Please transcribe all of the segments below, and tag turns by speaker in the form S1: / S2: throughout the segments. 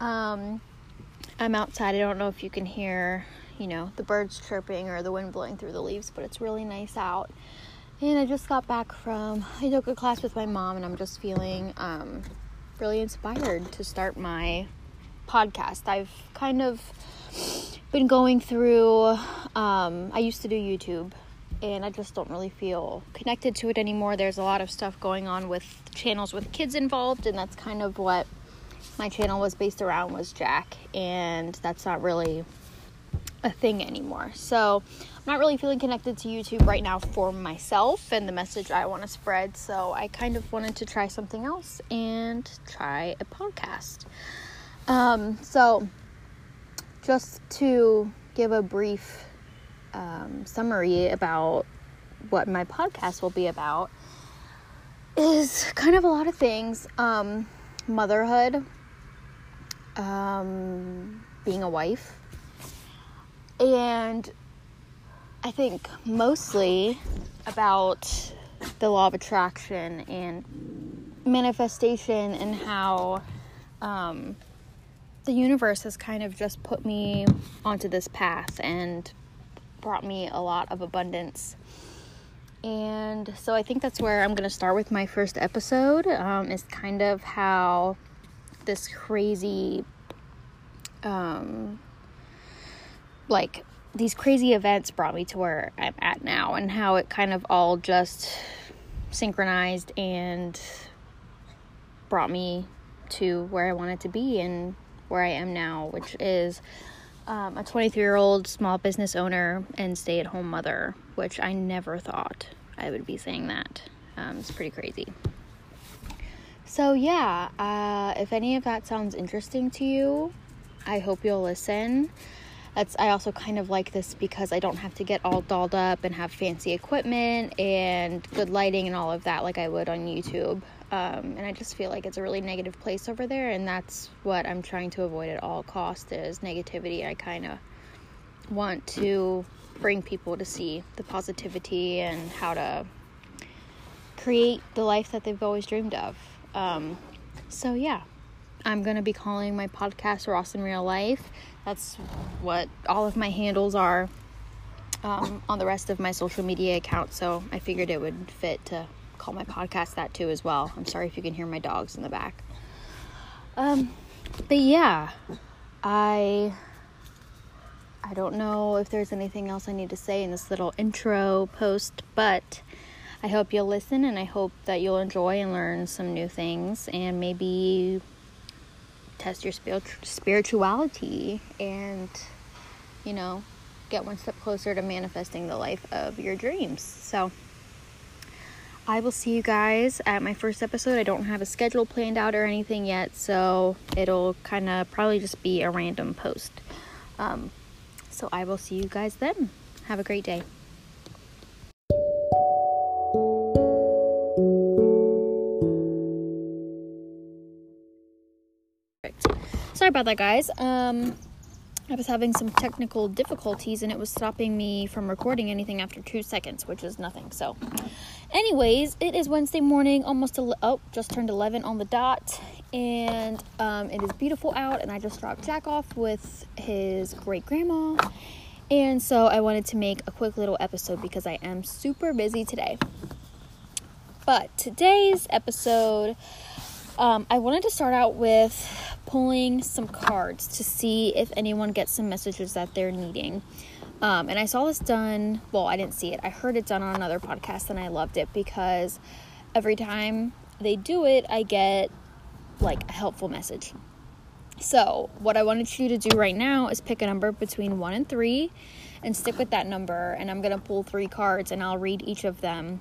S1: Um, I'm outside. I don't know if you can hear, you know, the birds chirping or the wind blowing through the leaves, but it's really nice out. And I just got back from a yoga class with my mom, and I'm just feeling um, really inspired to start my podcast. I've kind of been going through, um, I used to do YouTube, and I just don't really feel connected to it anymore. There's a lot of stuff going on with channels with kids involved, and that's kind of what my channel was based around was Jack, and that's not really a thing anymore. So I'm not really feeling connected to YouTube right now for myself and the message I want to spread. So I kind of wanted to try something else and try a podcast. Um, so just to give a brief um, summary about what my podcast will be about is kind of a lot of things um, motherhood um, being a wife and I think mostly about the law of attraction and manifestation and how um, the universe has kind of just put me onto this path and brought me a lot of abundance. And so I think that's where I'm going to start with my first episode. Um, is kind of how this crazy um, like these crazy events brought me to where I'm at now and how it kind of all just synchronized and brought me to where I wanted to be and where I am now, which is um, a 23 year old small business owner and stay at home mother, which I never thought I would be saying that. Um, it's pretty crazy. So, yeah, uh, if any of that sounds interesting to you, I hope you'll listen. That's I also kind of like this because I don't have to get all dolled up and have fancy equipment and good lighting and all of that like I would on YouTube. Um, and I just feel like it's a really negative place over there, and that's what I'm trying to avoid at all costs is negativity. I kind of want to bring people to see the positivity and how to create the life that they've always dreamed of. Um, so yeah, I'm going to be calling my podcast Ross in Real Life. That's what all of my handles are um, on the rest of my social media accounts. So I figured it would fit to call my podcast that too as well. I'm sorry if you can hear my dogs in the back. Um, but yeah, I I don't know if there's anything else I need to say in this little intro post, but I hope you'll listen and I hope that you'll enjoy and learn some new things and maybe test your spirituality and, you know, get one step closer to manifesting the life of your dreams. So, I will see you guys at my first episode. I don't have a schedule planned out or anything yet, so it'll kind of probably just be a random post. Um, so, I will see you guys then. Have a great day. About that, guys. Um, I was having some technical difficulties and it was stopping me from recording anything after two seconds, which is nothing. So, anyways, it is Wednesday morning, almost ele- oh, just turned 11 on the dot, and um, it is beautiful out. And I just dropped Jack off with his great grandma, and so I wanted to make a quick little episode because I am super busy today. But today's episode, um, I wanted to start out with pulling some cards to see if anyone gets some messages that they're needing. Um, and I saw this done, well, I didn't see it. I heard it done on another podcast and I loved it because every time they do it, I get like a helpful message. So, what I wanted you to do right now is pick a number between 1 and 3 and stick with that number. And I'm going to pull three cards and I'll read each of them.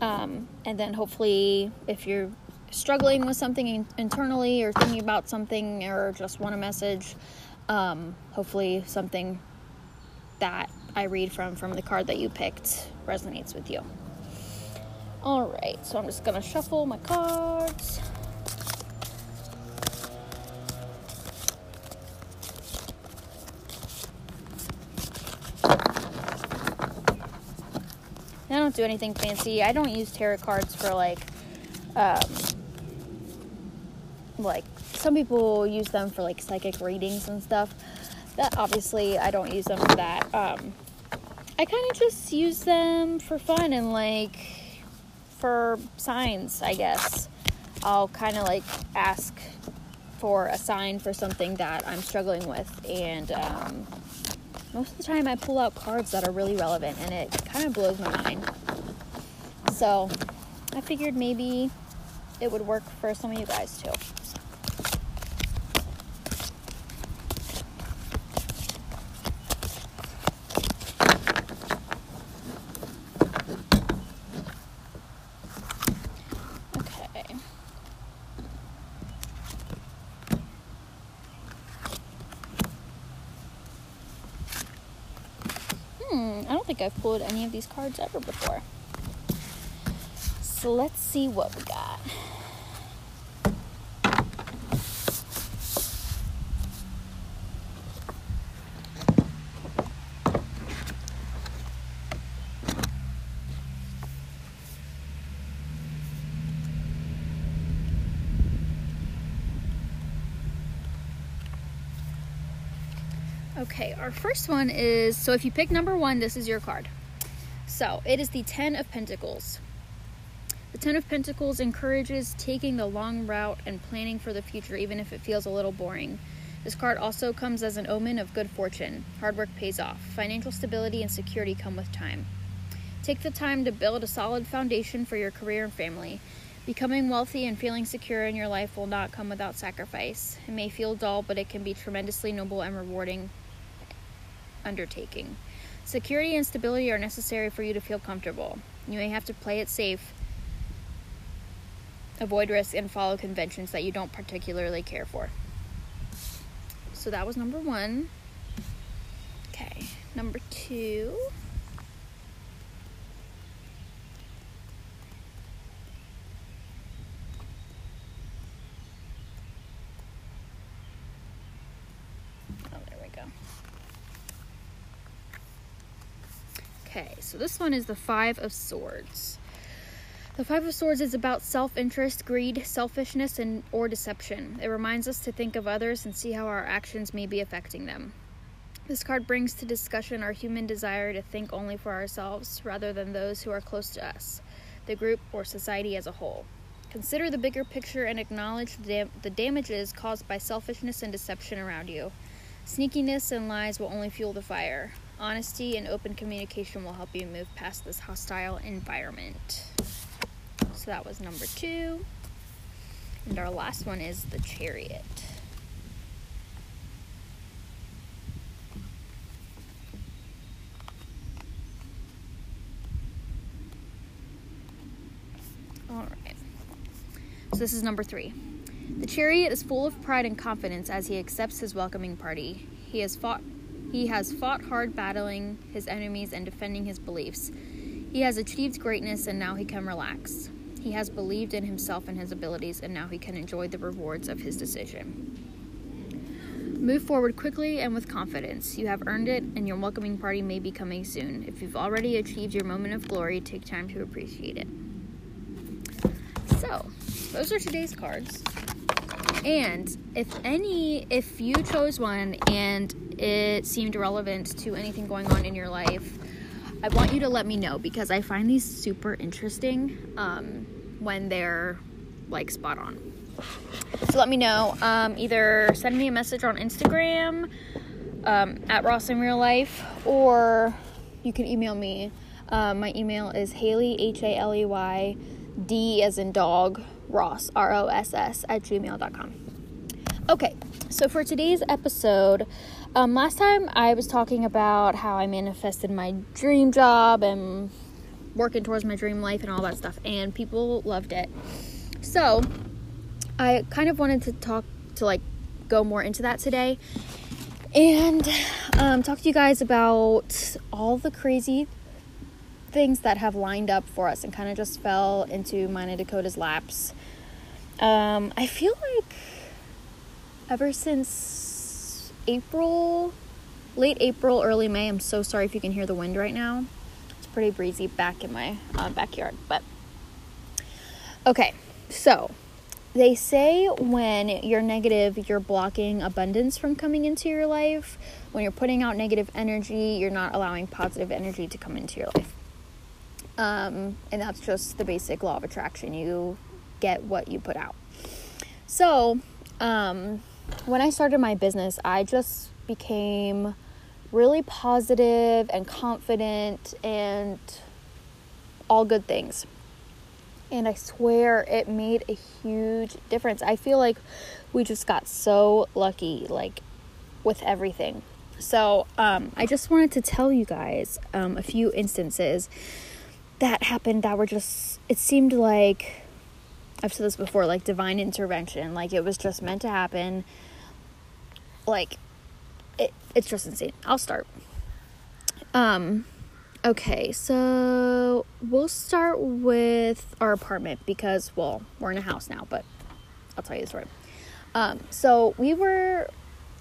S1: Um, and then hopefully, if you're struggling with something internally or thinking about something or just want a message, um, hopefully something that I read from from the card that you picked resonates with you. All right, so I'm just gonna shuffle my cards. I don't do anything fancy. I don't use tarot cards for like um, like some people use them for like psychic readings and stuff. That obviously I don't use them for that. Um, I kind of just use them for fun and like for signs, I guess. I'll kind of like ask for a sign for something that I'm struggling with, and um, most of the time I pull out cards that are really relevant, and it kind of blows my mind. So I figured maybe it would work for some of you guys too. Hmm, think I've pulled any of these cards ever before. So let's see what we got. Okay, our first one is so if you pick number one, this is your card. So it is the Ten of Pentacles. The Ten of Pentacles encourages taking the long route and planning for the future, even if it feels a little boring. This card also comes as an omen of good fortune. Hard work pays off. Financial stability and security come with time. Take the time to build a solid foundation for your career and family. Becoming wealthy and feeling secure in your life will not come without sacrifice. It may feel dull, but it can be tremendously noble and rewarding undertaking. Security and stability are necessary for you to feel comfortable. You may have to play it safe, avoid risk, and follow conventions that you don't particularly care for. So that was number one. Okay, number two. Okay, so this one is the Five of Swords. The Five of Swords is about self-interest, greed, selfishness, and or deception. It reminds us to think of others and see how our actions may be affecting them. This card brings to discussion our human desire to think only for ourselves rather than those who are close to us, the group, or society as a whole. Consider the bigger picture and acknowledge the, dam- the damages caused by selfishness and deception around you. Sneakiness and lies will only fuel the fire. Honesty and open communication will help you move past this hostile environment. So that was number two. And our last one is the chariot. All right. So this is number three. The chariot is full of pride and confidence as he accepts his welcoming party. He has fought he has fought hard battling his enemies and defending his beliefs. He has achieved greatness and now he can relax. He has believed in himself and his abilities and now he can enjoy the rewards of his decision. Move forward quickly and with confidence. You have earned it, and your welcoming party may be coming soon. If you've already achieved your moment of glory, take time to appreciate it. So, those are today's cards. And if any, if you chose one and it seemed relevant to anything going on in your life, I want you to let me know because I find these super interesting um, when they're like spot on. So let me know. Um, either send me a message on Instagram um, at Ross in Real Life, or you can email me. Uh, my email is Haley H A L E Y D as in dog Ross, R O S S, at gmail.com. Okay, so for today's episode, um, last time I was talking about how I manifested my dream job and working towards my dream life and all that stuff, and people loved it. So I kind of wanted to talk to like go more into that today and um, talk to you guys about all the crazy things that have lined up for us and kind of just fell into mine and Dakota's laps um, I feel like ever since April, late April, early May, I'm so sorry if you can hear the wind right now. It's pretty breezy back in my uh, backyard. But okay, so they say when you're negative, you're blocking abundance from coming into your life. When you're putting out negative energy, you're not allowing positive energy to come into your life. Um, and that's just the basic law of attraction. You get what you put out. So, um, when I started my business, I just became really positive and confident and all good things. And I swear it made a huge difference. I feel like we just got so lucky, like with everything. So, um, I just wanted to tell you guys um, a few instances that happened that were just, it seemed like, I've said this before, like divine intervention. Like it was just meant to happen. Like, it, it's just insane. I'll start. Um, okay, so we'll start with our apartment because, well, we're in a house now, but I'll tell you the story. Um, so we were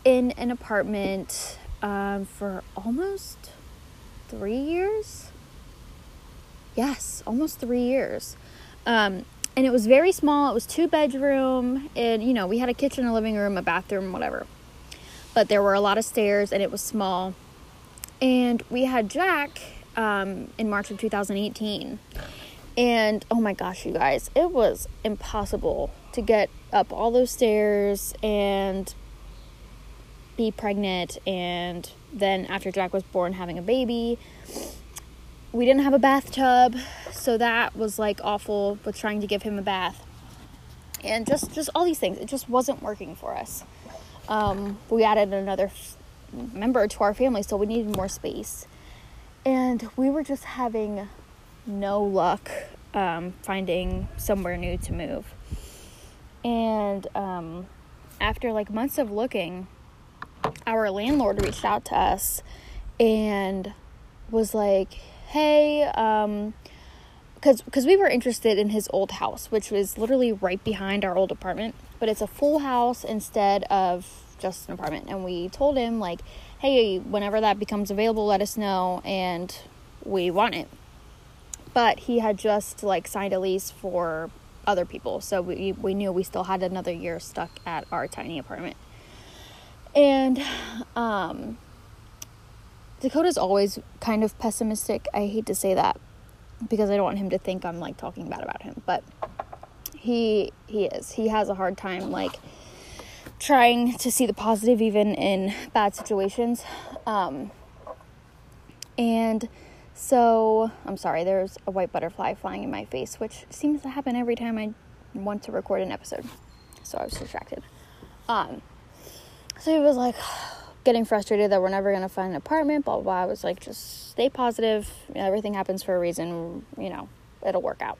S1: in an apartment um, for almost three years. Yes, almost three years. Um, and it was very small. It was two bedroom, and you know we had a kitchen, a living room, a bathroom, whatever. But there were a lot of stairs, and it was small. And we had Jack um, in March of 2018, and oh my gosh, you guys, it was impossible to get up all those stairs and be pregnant, and then after Jack was born, having a baby we didn't have a bathtub, so that was like awful with trying to give him a bath. And just just all these things, it just wasn't working for us. Um, we added another f- member to our family, so we needed more space. And we were just having no luck um, finding somewhere new to move. And um, after like months of looking, our landlord reached out to us and was like, hey, um, because because we were interested in his old house, which was literally right behind our old apartment, but it's a full house instead of just an apartment. And we told him like, hey, whenever that becomes available, let us know, and we want it. But he had just like signed a lease for other people, so we we knew we still had another year stuck at our tiny apartment. And um, Dakota's always kind of pessimistic. I hate to say that because I don't want him to think I'm like talking bad about him, but he he is. He has a hard time like trying to see the positive even in bad situations. Um, and so I'm sorry, there's a white butterfly flying in my face, which seems to happen every time I want to record an episode. So I was distracted. Um, so he was like, getting frustrated that we're never going to find an apartment, blah, blah, blah. I was like, just stay positive. Everything happens for a reason. You know, it'll work out.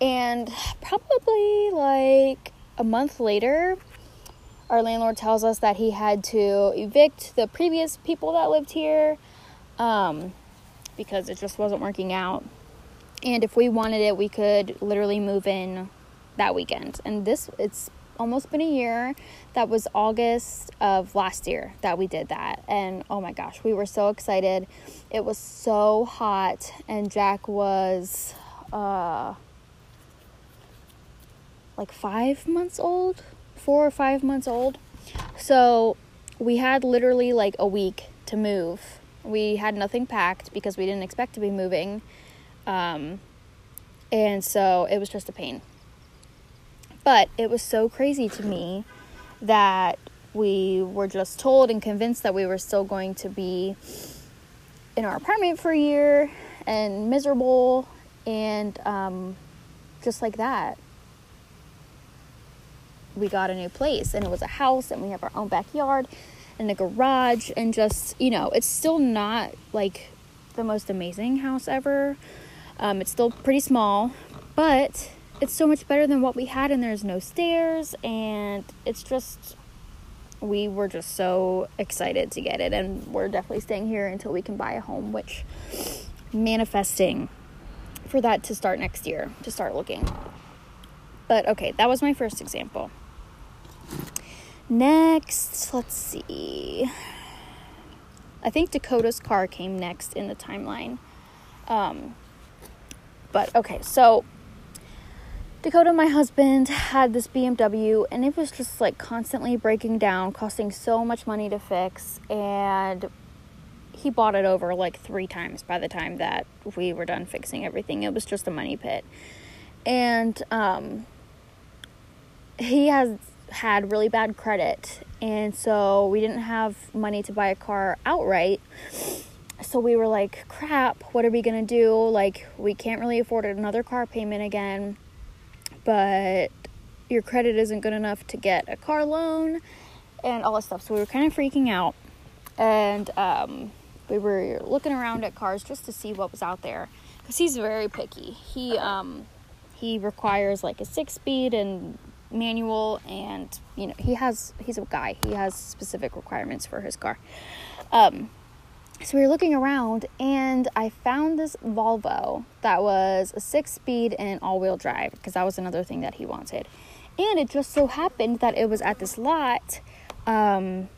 S1: And probably like a month later, our landlord tells us that he had to evict the previous people that lived here um, because it just wasn't working out. And if we wanted it, we could literally move in that weekend. And this, it's almost been a year. That was August of last year that we did that. And oh my gosh, we were so excited. It was so hot, and Jack was uh, like five months old, four or five months old. So we had literally like a week to move. We had nothing packed because we didn't expect to be moving. Um, and so it was just a pain. But it was so crazy to me that we were just told and convinced that we were still going to be in our apartment for a year and miserable and um, just like that. We got a new place and it was a house and we have our own backyard and a garage and just you know it's still not like the most amazing house ever. Um, it's still pretty small but it's so much better than what we had and there's no stairs and it's just we were just so excited to get it and we're definitely staying here until we can buy a home which manifesting for that to start next year to start looking. But okay that was my first example. Next let's see. I think dakota's car came next in the timeline. Um, but okay so Dakota, my husband, had this BMW and it was just like constantly breaking down, costing so much money to fix. And he bought it over like three times by the time that we were done fixing everything. It was just a money pit. And um, he has had really bad credit. And so we didn't have money to buy a car outright. So we were like, crap, what are we to do? Like, we can't really afford another car payment again but your credit isn't good enough to get a car loan and all this stuff. So we were kind of freaking out. And um, we were looking around at cars just to see what was out there because he's very picky. He um, he requires like a six speed and manual, and you know he has he's a guy. He has specific requirements for his car. Um, so we were looking around and I found this Volvo that was a six speed and all wheel drive because that was another thing that he wanted. And it just so happened that it was at this lot um,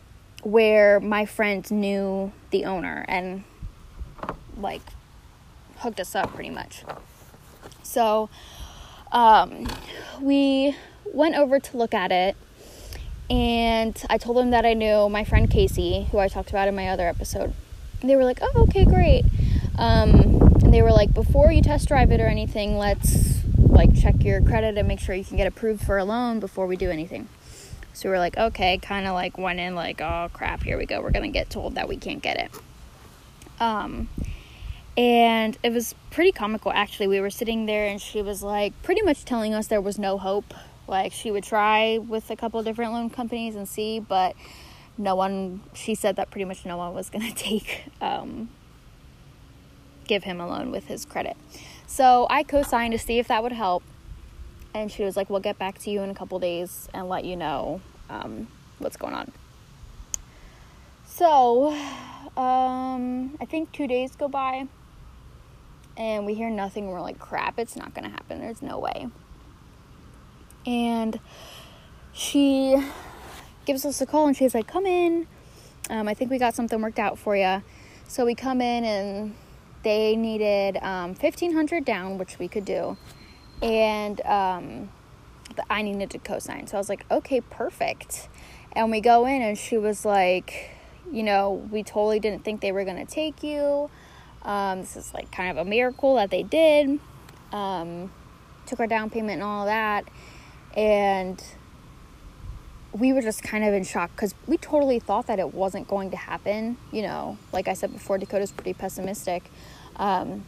S1: where my friend knew the owner and like hooked us up pretty much. So um, we went over to look at it and I told him that I knew my friend Casey, who I talked about in my other episode they were like, oh, okay, great. Um, and they were like, before you test drive it or anything, let's like check your credit and make sure you can get approved for a loan before we do anything. So we are like, okay, kind of like went in like, oh crap, here we go. We're gonna get told that we can't get it. Um, and it was pretty comical actually. We were sitting there and she was like, pretty much telling us there was no hope. Like she would try with a couple different loan companies and see, but no one she said that pretty much no one was going to take um, give him a loan with his credit. So i co-signed to see if that would help. And she was like we'll get back to you in a couple days and let you know um, what's going on. So um, i think two days go by and we hear nothing. We're like crap it's not going to happen. There's no way. And she gives us a call and she's like, Come in. Um, I think we got something worked out for you. So we come in and they needed um, 1500 down, which we could do. And um, I needed to co sign. So I was like, Okay, perfect. And we go in and she was like, You know, we totally didn't think they were going to take you. Um, this is like kind of a miracle that they did. Um, took our down payment and all that. And we were just kind of in shock because we totally thought that it wasn't going to happen. You know, like I said before, Dakota's pretty pessimistic. Um,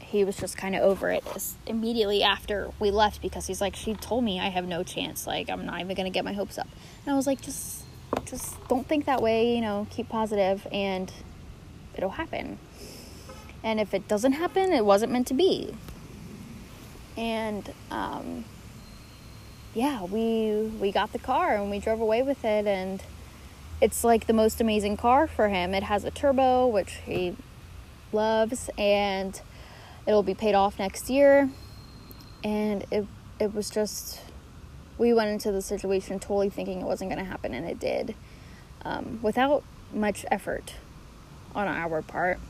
S1: he was just kind of over it immediately after we left because he's like, she told me I have no chance. Like, I'm not even going to get my hopes up. And I was like, just, just don't think that way, you know, keep positive and it'll happen. And if it doesn't happen, it wasn't meant to be. And, um, yeah, we we got the car and we drove away with it and it's like the most amazing car for him. It has a turbo which he loves and it'll be paid off next year. And it it was just we went into the situation totally thinking it wasn't going to happen and it did. Um, without much effort on our part.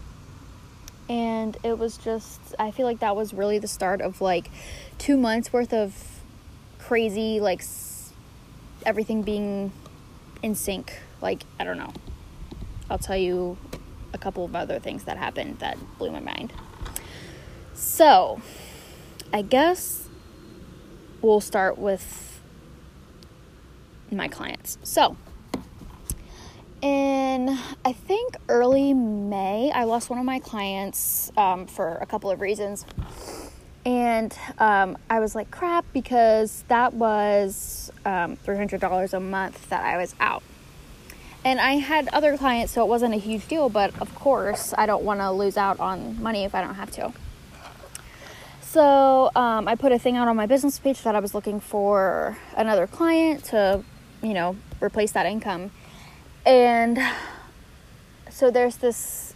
S1: And it was just I feel like that was really the start of like 2 months worth of crazy, like everything being in sync. Like, I don't know. I'll tell you a couple of other things that happened that blew my mind. So, I guess we'll start with my clients. So, in I think early May, I lost one of my clients um, for a couple of reasons. And um, I was like, crap, because that was um, $300 a month that I was out. And I had other clients, so it wasn't a huge deal, but of course, I don't want to lose out on money if I don't have to. So um, I put a thing out on my business page that I was looking for another client to, you know, replace that income. And so there's this,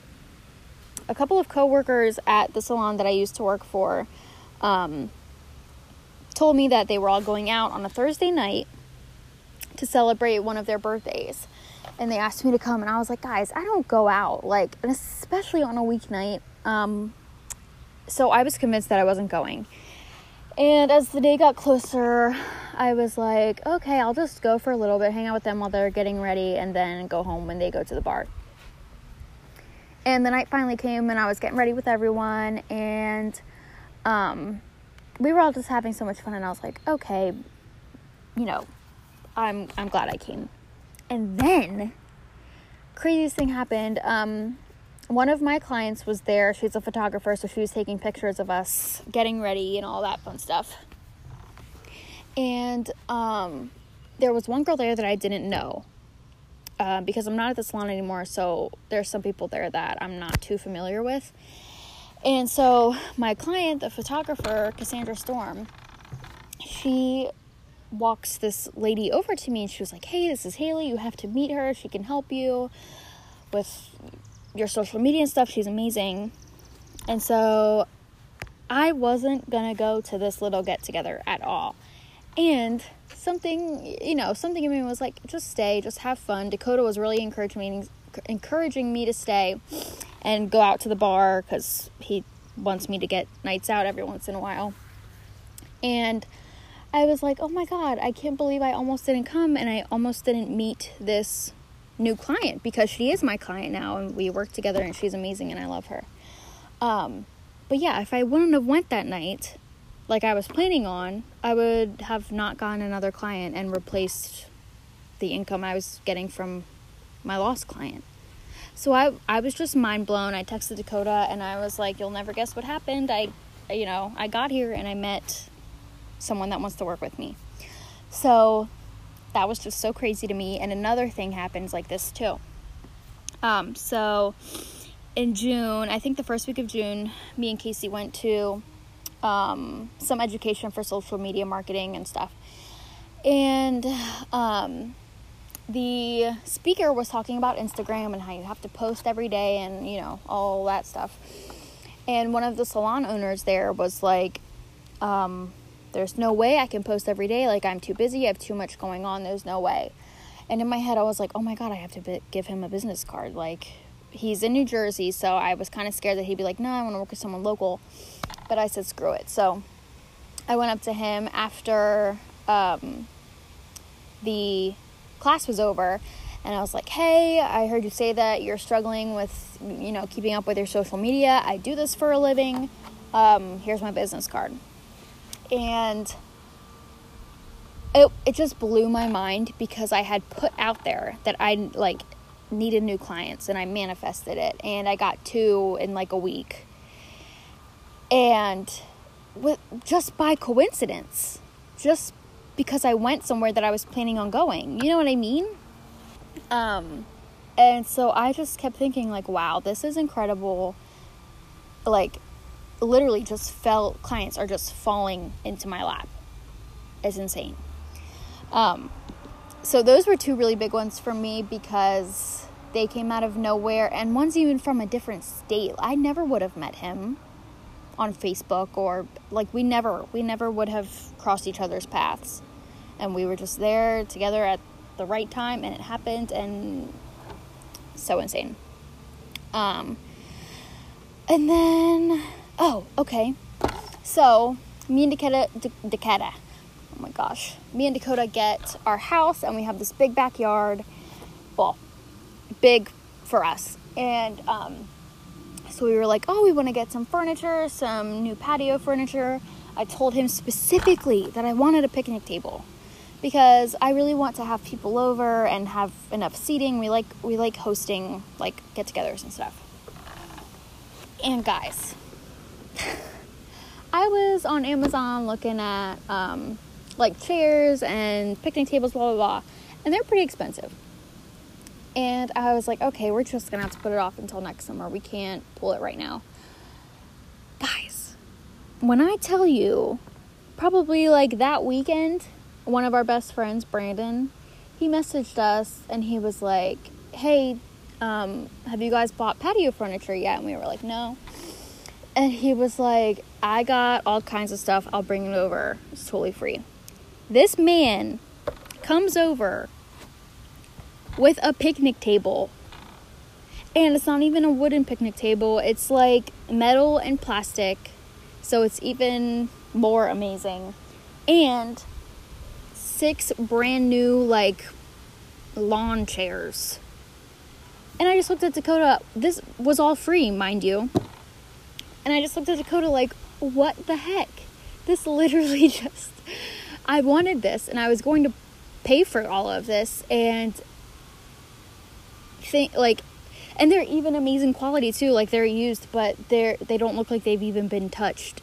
S1: a couple of coworkers at the salon that I used to work for um, told me that they were all going out on a Thursday night to celebrate one of their birthdays. And they asked me to come, and I was like, guys, I don't go out, like, and especially on a weeknight. Um, so I was convinced that I wasn't going. And as the day got closer, I was like, okay, I'll just go for a little bit, hang out with them while they're getting ready, and then go home when they go to the bar. And the night finally came, and I was getting ready with everyone, and um, we were all just having so much fun. And I was like, okay, you know, I'm I'm glad I came. And then, craziest thing happened. Um, one of my clients was there. She's a photographer, so she was taking pictures of us getting ready and all that fun stuff. And um, there was one girl there that I didn't know uh, because I'm not at the salon anymore. So there's some people there that I'm not too familiar with. And so my client, the photographer, Cassandra Storm, she walks this lady over to me and she was like, Hey, this is Haley. You have to meet her. She can help you with your social media and stuff. She's amazing. And so I wasn't going to go to this little get together at all. And something, you know, something in me was like, just stay, just have fun. Dakota was really encouraging me, encouraging me to stay and go out to the bar because he wants me to get nights out every once in a while. And I was like, oh my God, I can't believe I almost didn't come and I almost didn't meet this new client because she is my client now and we work together and she's amazing and I love her. Um, but yeah, if I wouldn't have went that night like I was planning on, I would have not gotten another client and replaced the income I was getting from my lost client. So I I was just mind blown. I texted Dakota and I was like, "You'll never guess what happened. I you know, I got here and I met someone that wants to work with me." So that was just so crazy to me. And another thing happens like this too. Um, so in June, I think the first week of June, me and Casey went to um, some education for social media marketing and stuff. And um, the speaker was talking about Instagram and how you have to post every day and, you know, all that stuff. And one of the salon owners there was like, um, there's no way I can post every day. Like, I'm too busy. I have too much going on. There's no way. And in my head, I was like, oh my God, I have to give him a business card. Like, he's in New Jersey. So I was kind of scared that he'd be like, no, I want to work with someone local. But I said, screw it. So I went up to him after um, the class was over and I was like, "Hey, I heard you say that you're struggling with, you know, keeping up with your social media. I do this for a living. Um, here's my business card." and it it just blew my mind because I had put out there that I like needed new clients and I manifested it and I got two in like a week. And with just by coincidence, just because I went somewhere that I was planning on going. You know what I mean? Um and so I just kept thinking like wow, this is incredible. Like literally just fell clients are just falling into my lap. It's insane. Um, so those were two really big ones for me because they came out of nowhere and one's even from a different state. I never would have met him on Facebook or like we never we never would have crossed each other's paths. And we were just there together at the right time and it happened and so insane. Um and then Oh, okay. So, me and Dakota, Dakota, oh my gosh, me and Dakota get our house and we have this big backyard. Well, big for us. And um, so we were like, oh, we want to get some furniture, some new patio furniture. I told him specifically that I wanted a picnic table because I really want to have people over and have enough seating. We like we like hosting like get-togethers and stuff. And guys, I was on Amazon looking at um, like chairs and picnic tables, blah, blah, blah, and they're pretty expensive. And I was like, okay, we're just gonna have to put it off until next summer. We can't pull it right now. Guys, when I tell you, probably like that weekend, one of our best friends, Brandon, he messaged us and he was like, hey, um, have you guys bought patio furniture yet? And we were like, no. And he was like, I got all kinds of stuff. I'll bring it over. It's totally free. This man comes over with a picnic table. And it's not even a wooden picnic table, it's like metal and plastic. So it's even more amazing. And six brand new, like, lawn chairs. And I just looked at Dakota. This was all free, mind you. And I just looked at Dakota like, what the heck? This literally just. I wanted this and I was going to pay for all of this and think like and they're even amazing quality too like they're used but they're they don't look like they've even been touched.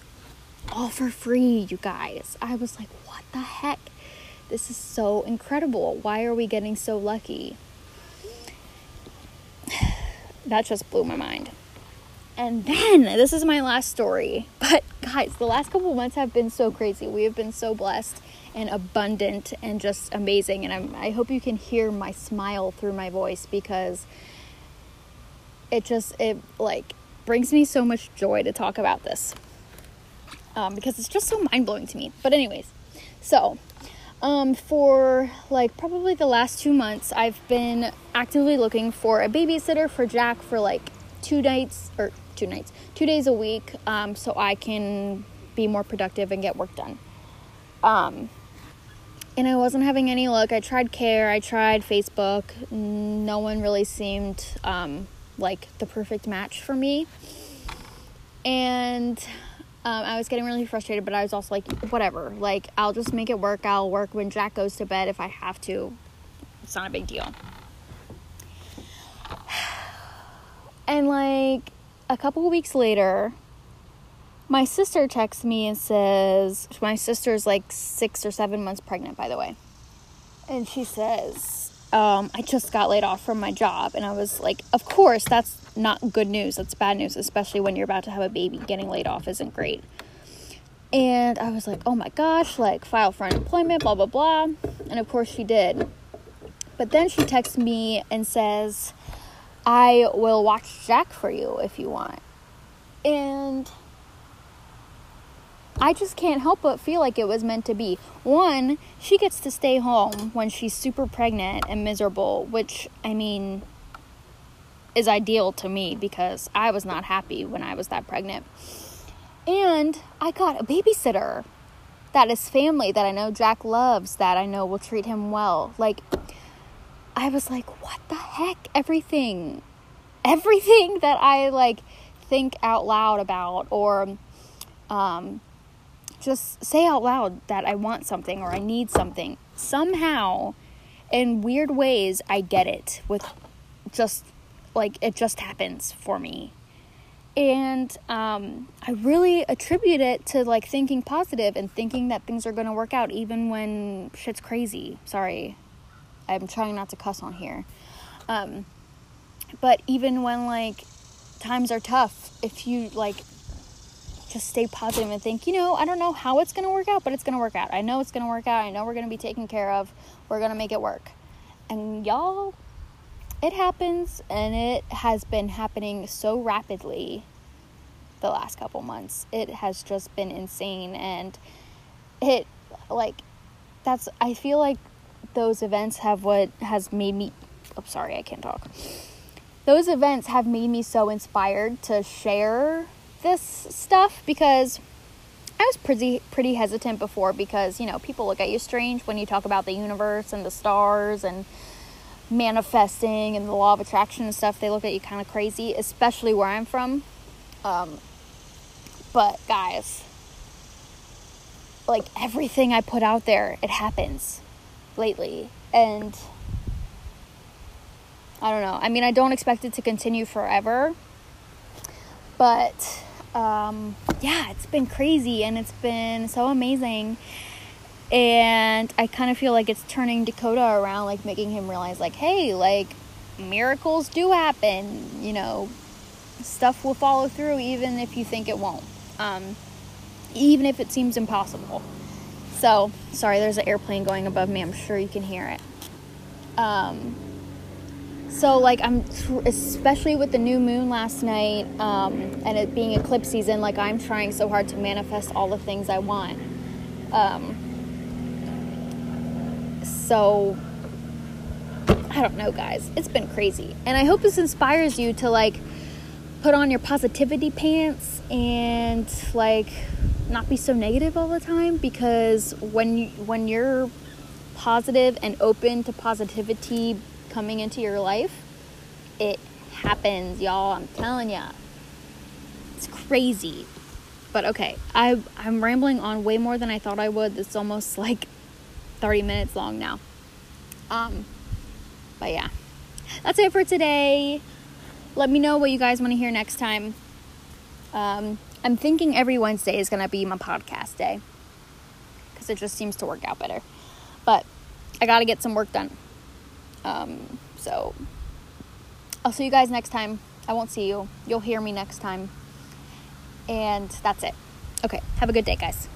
S1: All for free you guys. I was like what the heck? This is so incredible. Why are we getting so lucky? That just blew my mind. And then this is my last story. But guys, the last couple months have been so crazy. We have been so blessed and abundant and just amazing. And I'm, I hope you can hear my smile through my voice because it just it like brings me so much joy to talk about this um, because it's just so mind blowing to me. But anyways, so um, for like probably the last two months, I've been actively looking for a babysitter for Jack for like two nights or two nights, two days a week, um, so I can be more productive and get work done. Um, and I wasn't having any luck. I tried Care, I tried Facebook. No one really seemed um, like the perfect match for me. And um, I was getting really frustrated, but I was also like, whatever. Like, I'll just make it work. I'll work when Jack goes to bed if I have to. It's not a big deal. And like a couple weeks later, my sister texts me and says, my sister's like six or seven months pregnant, by the way. And she says, um, I just got laid off from my job. And I was like, of course, that's not good news. That's bad news, especially when you're about to have a baby. Getting laid off isn't great. And I was like, oh my gosh, like file for unemployment, blah, blah, blah. And of course she did. But then she texts me and says, I will watch Jack for you if you want. And I just can't help but feel like it was meant to be. One, she gets to stay home when she's super pregnant and miserable, which, I mean, is ideal to me because I was not happy when I was that pregnant. And I got a babysitter that is family that I know Jack loves, that I know will treat him well. Like, I was like, what the heck? Everything, everything that I like think out loud about or um, just say out loud that I want something or I need something. Somehow, in weird ways, I get it with just like it just happens for me. And um, I really attribute it to like thinking positive and thinking that things are going to work out even when shit's crazy. Sorry, I'm trying not to cuss on here. Um, but even when like times are tough, if you like just stay positive and think, you know, I don't know how it's going to work out, but it's going to work out. I know it's going to work out. I know we're going to be taken care of. We're going to make it work. And y'all, it happens and it has been happening so rapidly the last couple months. It has just been insane and it like that's I feel like those events have what has made me oh sorry i can't talk those events have made me so inspired to share this stuff because I was pretty pretty hesitant before because you know people look at you strange when you talk about the universe and the stars and manifesting and the law of attraction and stuff. They look at you kind of crazy, especially where I'm from. Um, but guys, like everything I put out there, it happens lately. And I don't know. I mean, I don't expect it to continue forever. But um, yeah, it's been crazy and it's been so amazing. And I kind of feel like it's turning Dakota around, like making him realize, like, hey, like, miracles do happen. You know, stuff will follow through even if you think it won't. Um, even if it seems impossible. So, sorry, there's an airplane going above me. I'm sure you can hear it. Um, so, like, I'm especially with the new moon last night um, and it being eclipse season, like, I'm trying so hard to manifest all the things I want. Um, so, I don't know, guys. It's been crazy. And I hope this inspires you to, like, put on your positivity pants and, like, not be so negative all the time because when you, when you're positive and open to positivity coming into your life, it happens, y'all. I'm telling ya. It's crazy. But okay, I I'm rambling on way more than I thought I would. It's almost like 30 minutes long now. Um but yeah. That's it for today. Let me know what you guys want to hear next time. Um, I'm thinking every Wednesday is going to be my podcast day because it just seems to work out better. But I got to get some work done. Um, so I'll see you guys next time. I won't see you. You'll hear me next time. And that's it. Okay. Have a good day, guys.